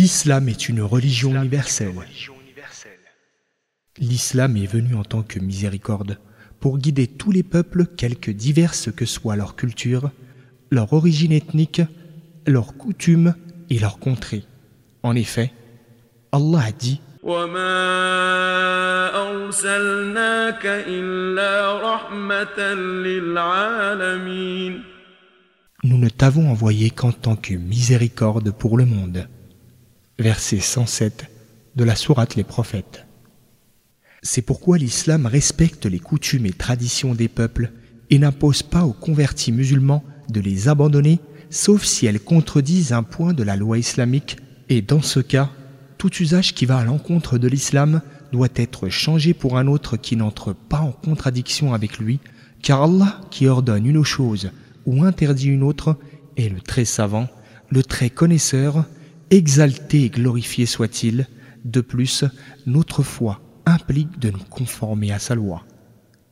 L'islam est une religion universelle. L'islam est venu en tant que miséricorde pour guider tous les peuples, quelque diverses que soit leur culture, leur origine ethnique, leurs coutumes et leurs contrées. En effet, Allah a dit Nous ne t'avons envoyé qu'en tant que miséricorde pour le monde. Verset 107 de la Sourate Les Prophètes. C'est pourquoi l'islam respecte les coutumes et traditions des peuples et n'impose pas aux convertis musulmans de les abandonner, sauf si elles contredisent un point de la loi islamique, et dans ce cas, tout usage qui va à l'encontre de l'islam doit être changé pour un autre qui n'entre pas en contradiction avec lui, car Allah qui ordonne une chose ou interdit une autre est le très savant, le très connaisseur, exalté et glorifié soit-il. De plus, notre foi implique de nous conformer à sa loi.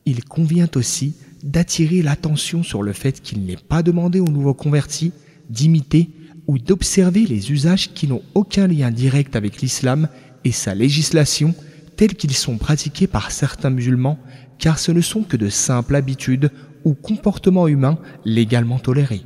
Il convient aussi d'attirer l'attention sur le fait qu'il n'est pas demandé aux nouveaux convertis d'imiter ou d'observer les usages qui n'ont aucun lien direct avec l'islam et sa législation tels qu'ils sont pratiqués par certains musulmans, car ce ne sont que de simples habitudes ou comportements humains légalement tolérés.